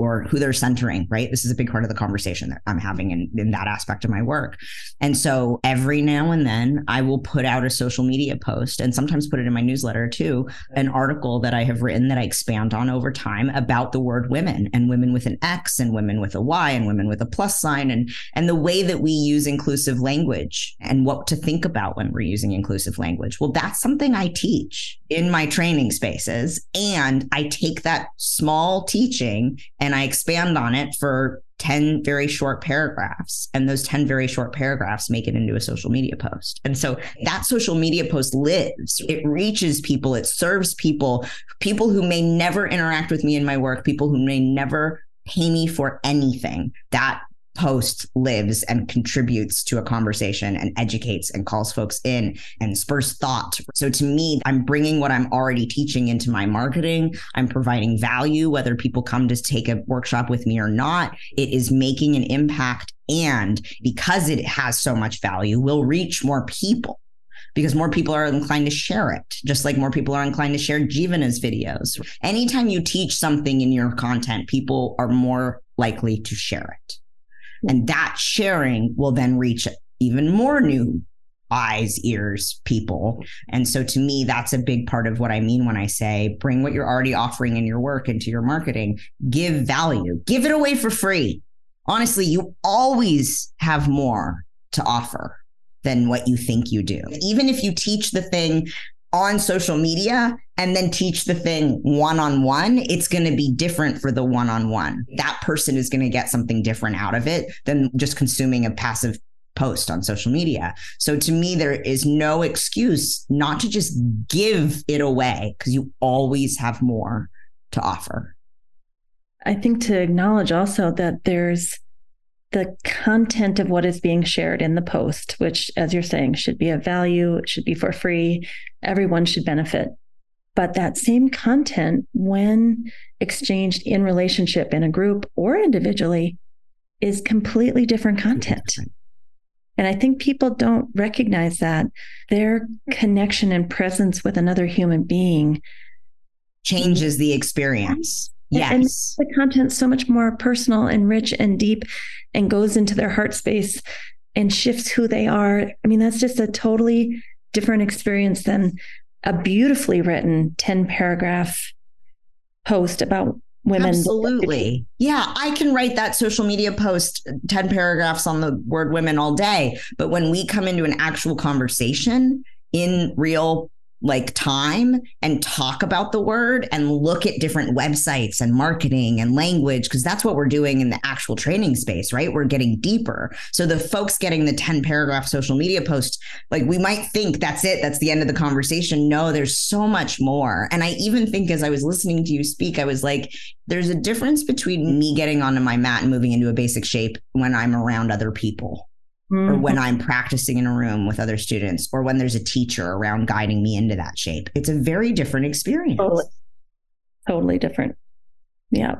or who they're centering, right? This is a big part of the conversation that I'm having in, in that aspect of my work. And so every now and then I will put out a social media post and sometimes put it in my newsletter too, an article that I have written that I expand on over time about the word women and women with an X and women with a Y and women with a plus sign and and the way that we use inclusive language and what to think about when we're using inclusive language. Well, that's something I teach in my training spaces and I take that small teaching and and I expand on it for 10 very short paragraphs. And those 10 very short paragraphs make it into a social media post. And so that social media post lives, it reaches people, it serves people, people who may never interact with me in my work, people who may never pay me for anything. That post lives and contributes to a conversation and educates and calls folks in and spurs thought. So to me, I'm bringing what I'm already teaching into my marketing. I'm providing value, whether people come to take a workshop with me or not. It is making an impact. And because it has so much value, will reach more people because more people are inclined to share it, just like more people are inclined to share Jivana's videos. Anytime you teach something in your content, people are more likely to share it. And that sharing will then reach even more new eyes, ears, people. And so to me, that's a big part of what I mean when I say bring what you're already offering in your work into your marketing, give value, give it away for free. Honestly, you always have more to offer than what you think you do. Even if you teach the thing on social media and then teach the thing one on one, it's going to be different for the one on one. That person is going to get something different out of it than just consuming a passive post on social media. So to me, there is no excuse not to just give it away because you always have more to offer. I think to acknowledge also that there's the content of what is being shared in the post, which, as you're saying, should be of value, it should be for free, everyone should benefit. But that same content, when exchanged in relationship in a group or individually, is completely different content. And I think people don't recognize that their connection and presence with another human being changes the experience. Yes. And the content so much more personal and rich and deep and goes into their heart space and shifts who they are. I mean, that's just a totally different experience than a beautifully written 10 paragraph post about women. Absolutely. Yeah, I can write that social media post 10 paragraphs on the word women all day. But when we come into an actual conversation in real like time and talk about the word and look at different websites and marketing and language because that's what we're doing in the actual training space right? We're getting deeper. So the folks getting the 10 paragraph social media post like we might think that's it that's the end of the conversation. No there's so much more. And i even think as i was listening to you speak i was like there's a difference between me getting onto my mat and moving into a basic shape when i'm around other people mm-hmm. or when mm-hmm. I'm practicing in a room with other students or when there's a teacher around guiding me into that shape. It's a very different experience. Totally, totally different. Yeah.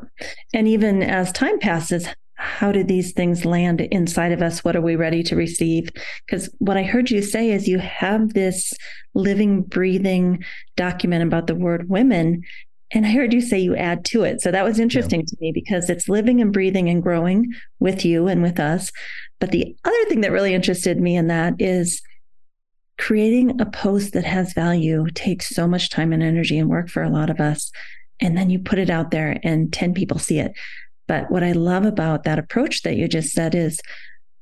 And even as time passes, how do these things land inside of us? What are we ready to receive? Because what I heard you say is you have this living, breathing document about the word women. And I heard you say you add to it. So that was interesting yeah. to me because it's living and breathing and growing with you and with us. But the other thing that really interested me in that is creating a post that has value takes so much time and energy and work for a lot of us. And then you put it out there and 10 people see it. But what I love about that approach that you just said is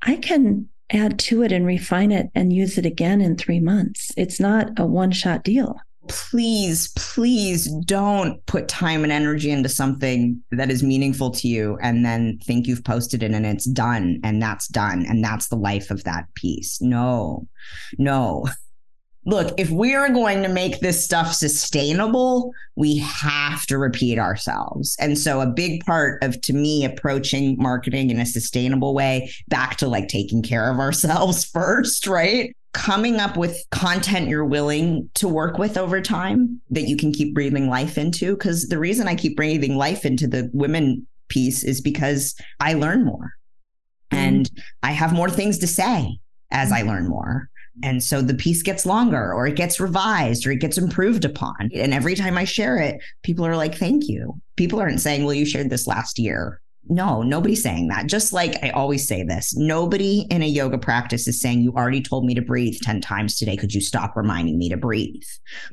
I can add to it and refine it and use it again in three months. It's not a one shot deal please, please don't put time and energy into something that is meaningful to you and then think you've posted it and it's done and that's done and that's the life of that piece. No, no. Look, if we are going to make this stuff sustainable, we have to repeat ourselves. And so, a big part of, to me, approaching marketing in a sustainable way, back to like taking care of ourselves first, right? Coming up with content you're willing to work with over time that you can keep breathing life into. Because the reason I keep breathing life into the women piece is because I learn more mm-hmm. and I have more things to say as I learn more. And so the piece gets longer or it gets revised or it gets improved upon. And every time I share it, people are like, thank you. People aren't saying, well, you shared this last year no, nobody's saying that. Just like I always say this nobody in a yoga practice is saying, You already told me to breathe 10 times today. Could you stop reminding me to breathe?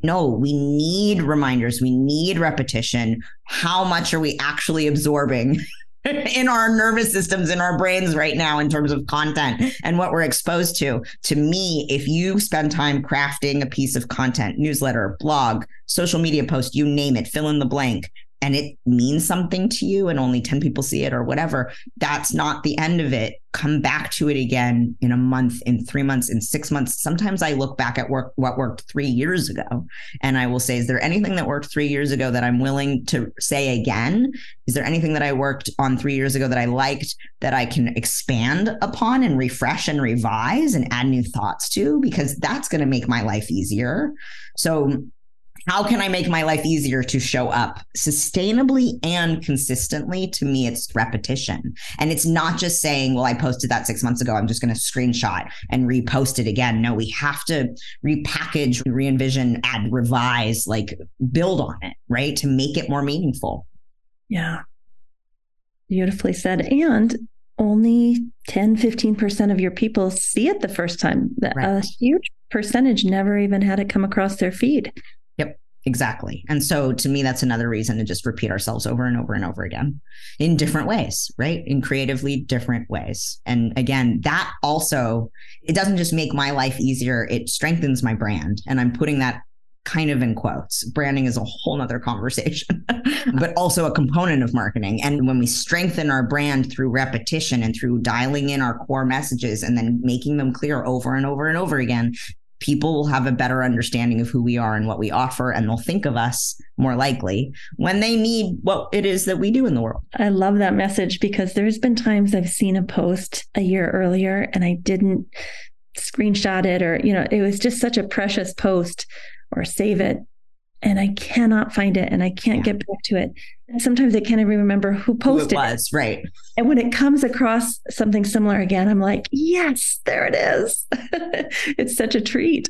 No, we need reminders. We need repetition. How much are we actually absorbing? in our nervous systems in our brains right now in terms of content and what we're exposed to to me if you spend time crafting a piece of content newsletter blog social media post you name it fill in the blank and it means something to you and only 10 people see it or whatever, that's not the end of it. Come back to it again in a month, in three months, in six months. Sometimes I look back at work what worked three years ago and I will say, is there anything that worked three years ago that I'm willing to say again? Is there anything that I worked on three years ago that I liked that I can expand upon and refresh and revise and add new thoughts to? Because that's going to make my life easier. So how can I make my life easier to show up sustainably and consistently? To me, it's repetition. And it's not just saying, well, I posted that six months ago. I'm just going to screenshot and repost it again. No, we have to repackage, re envision, add, revise, like build on it, right? To make it more meaningful. Yeah. Beautifully said. And only 10, 15% of your people see it the first time. Right. A huge percentage never even had it come across their feed. Exactly. And so to me, that's another reason to just repeat ourselves over and over and over again in different ways, right? In creatively different ways. And again, that also, it doesn't just make my life easier, it strengthens my brand. And I'm putting that kind of in quotes. Branding is a whole nother conversation, but also a component of marketing. And when we strengthen our brand through repetition and through dialing in our core messages and then making them clear over and over and over again, people will have a better understanding of who we are and what we offer, and they'll think of us more likely when they need what it is that we do in the world. I love that message because there's been times I've seen a post a year earlier and I didn't screenshot it or, you know, it was just such a precious post or save it and I cannot find it and I can't yeah. get back to it. And sometimes I can't even remember who posted who it was, it. right. And when it comes across something similar again, I'm like, yes, there it is. it's such a treat.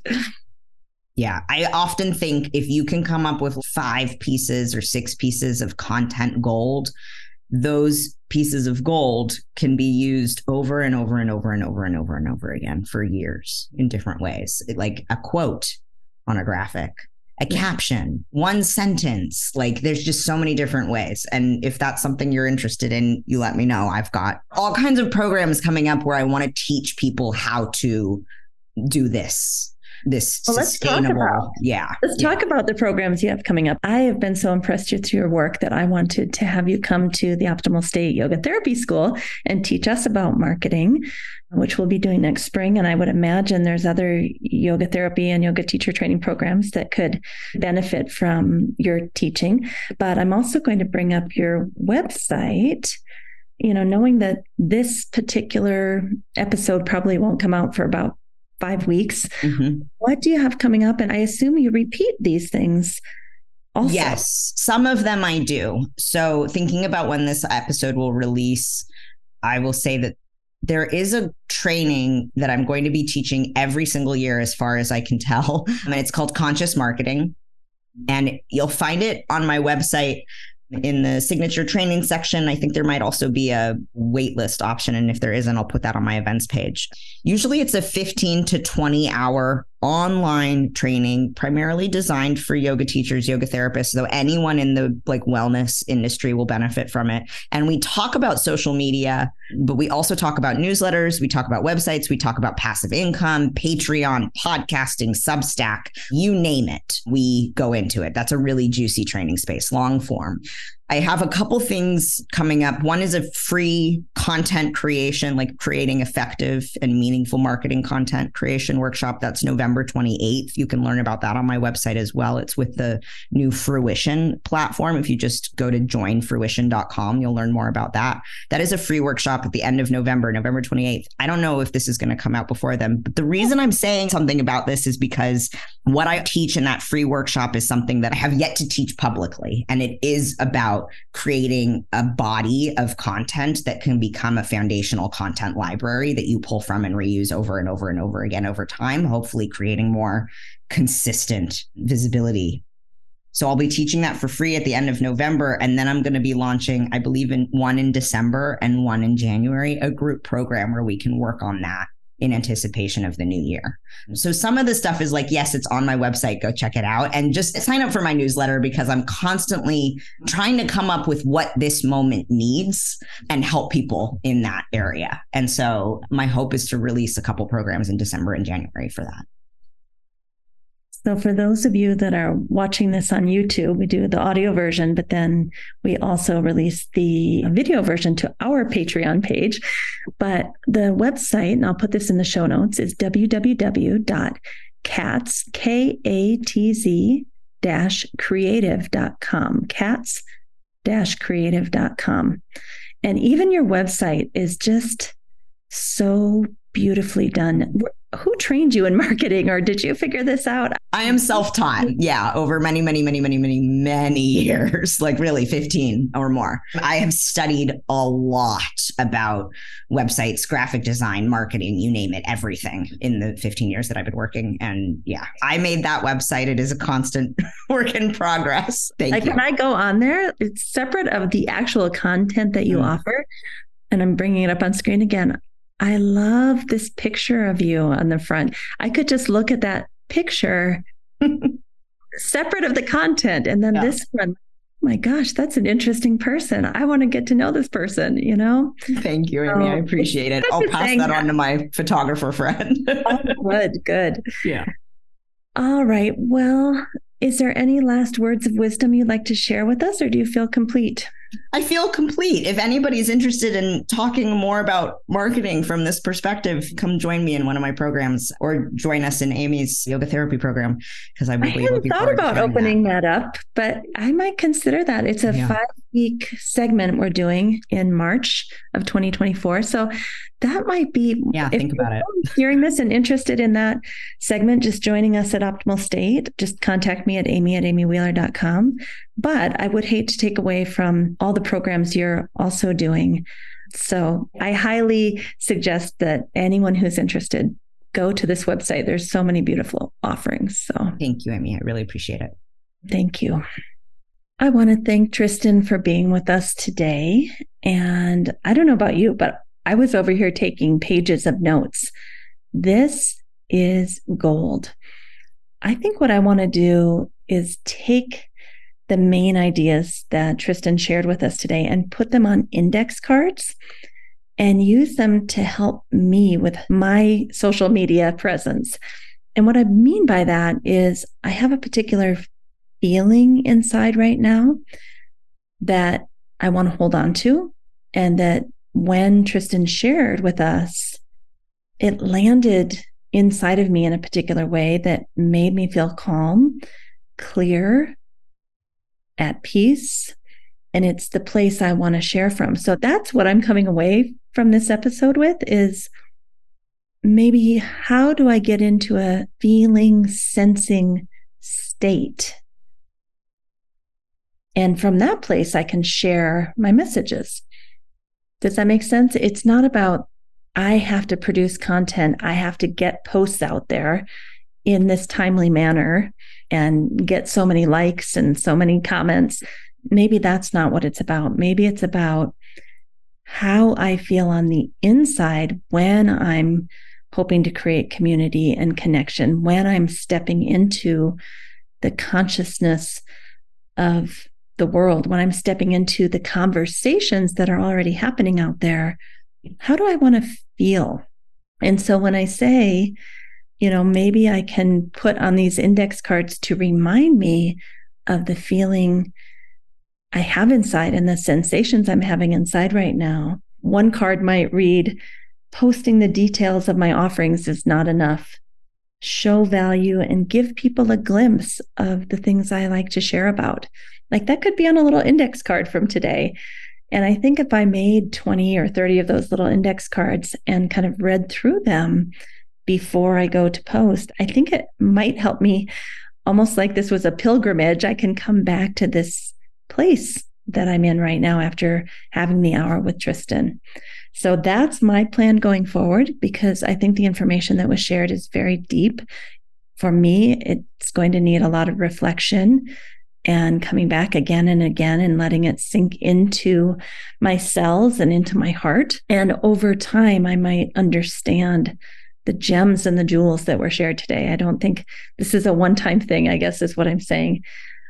Yeah. I often think if you can come up with five pieces or six pieces of content gold, those pieces of gold can be used over and over and over and over and over and over again for years in different ways. Like a quote on a graphic, a caption, one sentence. Like there's just so many different ways. And if that's something you're interested in, you let me know. I've got all kinds of programs coming up where I want to teach people how to do this this well, let's sustainable. Talk about, yeah. Let's yeah. talk about the programs you have coming up. I have been so impressed with your work that I wanted to have you come to the Optimal State Yoga Therapy School and teach us about marketing, which we'll be doing next spring. And I would imagine there's other yoga therapy and yoga teacher training programs that could benefit from your teaching. But I'm also going to bring up your website you know, knowing that this particular episode probably won't come out for about five weeks. Mm-hmm. What do you have coming up? And I assume you repeat these things. Also. Yes, some of them I do. So, thinking about when this episode will release, I will say that there is a training that I'm going to be teaching every single year, as far as I can tell. And it's called Conscious Marketing. And you'll find it on my website in the signature training section. I think there might also be a waitlist option. And if there isn't, I'll put that on my events page. Usually it's a 15 to 20 hour online training primarily designed for yoga teachers yoga therapists though anyone in the like wellness industry will benefit from it. And we talk about social media but we also talk about newsletters we talk about websites we talk about passive income patreon podcasting substack you name it we go into it. That's a really juicy training space long form I have a couple things coming up. One is a free content creation, like creating effective and meaningful marketing content creation workshop. That's November 28th. You can learn about that on my website as well. It's with the new Fruition platform. If you just go to joinfruition.com, you'll learn more about that. That is a free workshop at the end of November, November 28th. I don't know if this is going to come out before then, but the reason I'm saying something about this is because what I teach in that free workshop is something that I have yet to teach publicly. And it is about about creating a body of content that can become a foundational content library that you pull from and reuse over and over and over again over time, hopefully creating more consistent visibility. So I'll be teaching that for free at the end of November. And then I'm going to be launching, I believe, in one in December and one in January, a group program where we can work on that in anticipation of the new year. Mm-hmm. So some of the stuff is like, yes, it's on my website. Go check it out and just sign up for my newsletter because I'm constantly trying to come up with what this moment needs and help people in that area. And so my hope is to release a couple programs in December and January for that. So, for those of you that are watching this on YouTube, we do the audio version, but then we also release the video version to our Patreon page. But the website, and I'll put this in the show notes, is www.katz, K A T Z dash creative.com. Katz dash creative.com. And even your website is just so beautifully done. Who trained you in marketing or did you figure this out? I am self taught. Yeah. Over many, many, many, many, many, many years, like really 15 or more. I have studied a lot about websites, graphic design, marketing, you name it, everything in the 15 years that I've been working. And yeah, I made that website. It is a constant work in progress. Thank like you. When I go on there, it's separate of the actual content that you mm. offer. and I'm bringing it up on screen again. I love this picture of you on the front. I could just look at that picture separate of the content. And then yeah. this one, my gosh, that's an interesting person. I want to get to know this person, you know? Thank you, Amy. I appreciate it. I'll pass that on to my photographer friend. oh, good, good. Yeah. All right. Well, is there any last words of wisdom you'd like to share with us, or do you feel complete? I feel complete. If anybody's interested in talking more about marketing from this perspective, come join me in one of my programs or join us in Amy's yoga therapy program because I I thought about opening that. that. up, but I might consider that. It's a yeah. five week segment we're doing in March of 2024. So that might be yeah think about it. hearing this and interested in that segment just joining us at optimal state. Just contact me at amy at amywheeler.com but i would hate to take away from all the programs you're also doing. So i highly suggest that anyone who's interested go to this website. There's so many beautiful offerings so. Thank you amy. I really appreciate it. Thank you I want to thank Tristan for being with us today. And I don't know about you, but I was over here taking pages of notes. This is gold. I think what I want to do is take the main ideas that Tristan shared with us today and put them on index cards and use them to help me with my social media presence. And what I mean by that is I have a particular feeling inside right now that I want to hold on to and that when Tristan shared with us, it landed inside of me in a particular way that made me feel calm, clear, at peace. And it's the place I want to share from. So that's what I'm coming away from this episode with is maybe how do I get into a feeling, sensing state? And from that place, I can share my messages. Does that make sense? It's not about, I have to produce content, I have to get posts out there in this timely manner and get so many likes and so many comments. Maybe that's not what it's about. Maybe it's about how I feel on the inside when I'm hoping to create community and connection, when I'm stepping into the consciousness of the world, when I'm stepping into the conversations that are already happening out there, how do I want to feel? And so when I say, you know, maybe I can put on these index cards to remind me of the feeling I have inside and the sensations I'm having inside right now. One card might read, posting the details of my offerings is not enough. Show value and give people a glimpse of the things I like to share about. Like that could be on a little index card from today. And I think if I made 20 or 30 of those little index cards and kind of read through them before I go to post, I think it might help me almost like this was a pilgrimage. I can come back to this place that I'm in right now after having the hour with Tristan. So that's my plan going forward because I think the information that was shared is very deep. For me, it's going to need a lot of reflection and coming back again and again and letting it sink into my cells and into my heart. And over time, I might understand the gems and the jewels that were shared today. I don't think this is a one time thing, I guess is what I'm saying.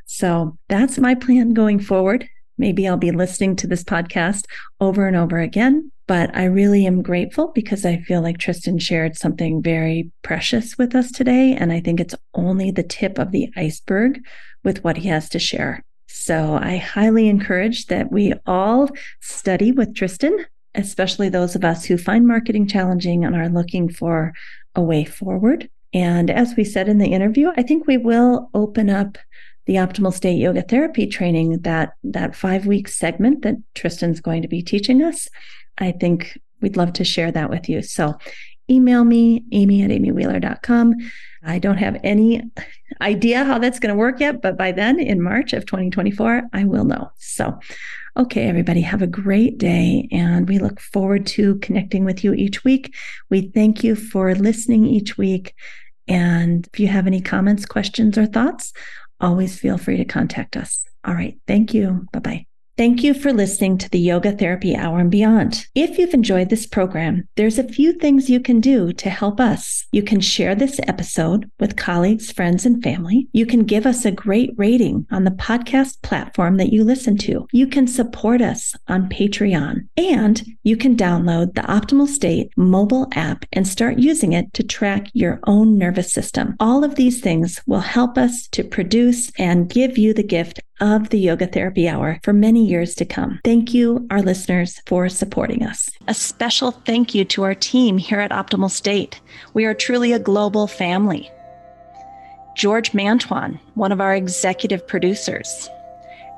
So that's my plan going forward. Maybe I'll be listening to this podcast over and over again, but I really am grateful because I feel like Tristan shared something very precious with us today. And I think it's only the tip of the iceberg with what he has to share. So I highly encourage that we all study with Tristan, especially those of us who find marketing challenging and are looking for a way forward. And as we said in the interview, I think we will open up the optimal state yoga therapy training that that 5 week segment that Tristan's going to be teaching us. I think we'd love to share that with you. So email me, amy at amywheeler.com. I don't have any idea how that's going to work yet, but by then in March of 2024, I will know. So, okay, everybody, have a great day. And we look forward to connecting with you each week. We thank you for listening each week. And if you have any comments, questions, or thoughts, always feel free to contact us. All right. Thank you. Bye bye. Thank you for listening to the Yoga Therapy Hour and Beyond. If you've enjoyed this program, there's a few things you can do to help us. You can share this episode with colleagues, friends, and family. You can give us a great rating on the podcast platform that you listen to. You can support us on Patreon, and you can download the Optimal State mobile app and start using it to track your own nervous system. All of these things will help us to produce and give you the gift of the Yoga Therapy Hour for many years to come. Thank you, our listeners, for supporting us. A special thank you to our team here at Optimal State. We are truly a global family. George Mantuan, one of our executive producers.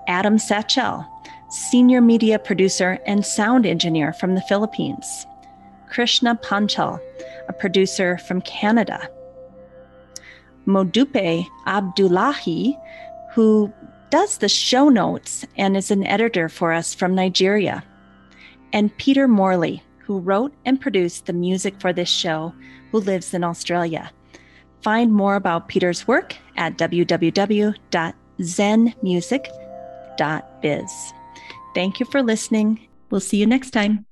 Adam Satchel, senior media producer and sound engineer from the Philippines. Krishna Panchal, a producer from Canada. Modupe Abdullahi, who does the show notes and is an editor for us from Nigeria. And Peter Morley, who wrote and produced the music for this show, who lives in Australia. Find more about Peter's work at www.zenmusic.biz. Thank you for listening. We'll see you next time.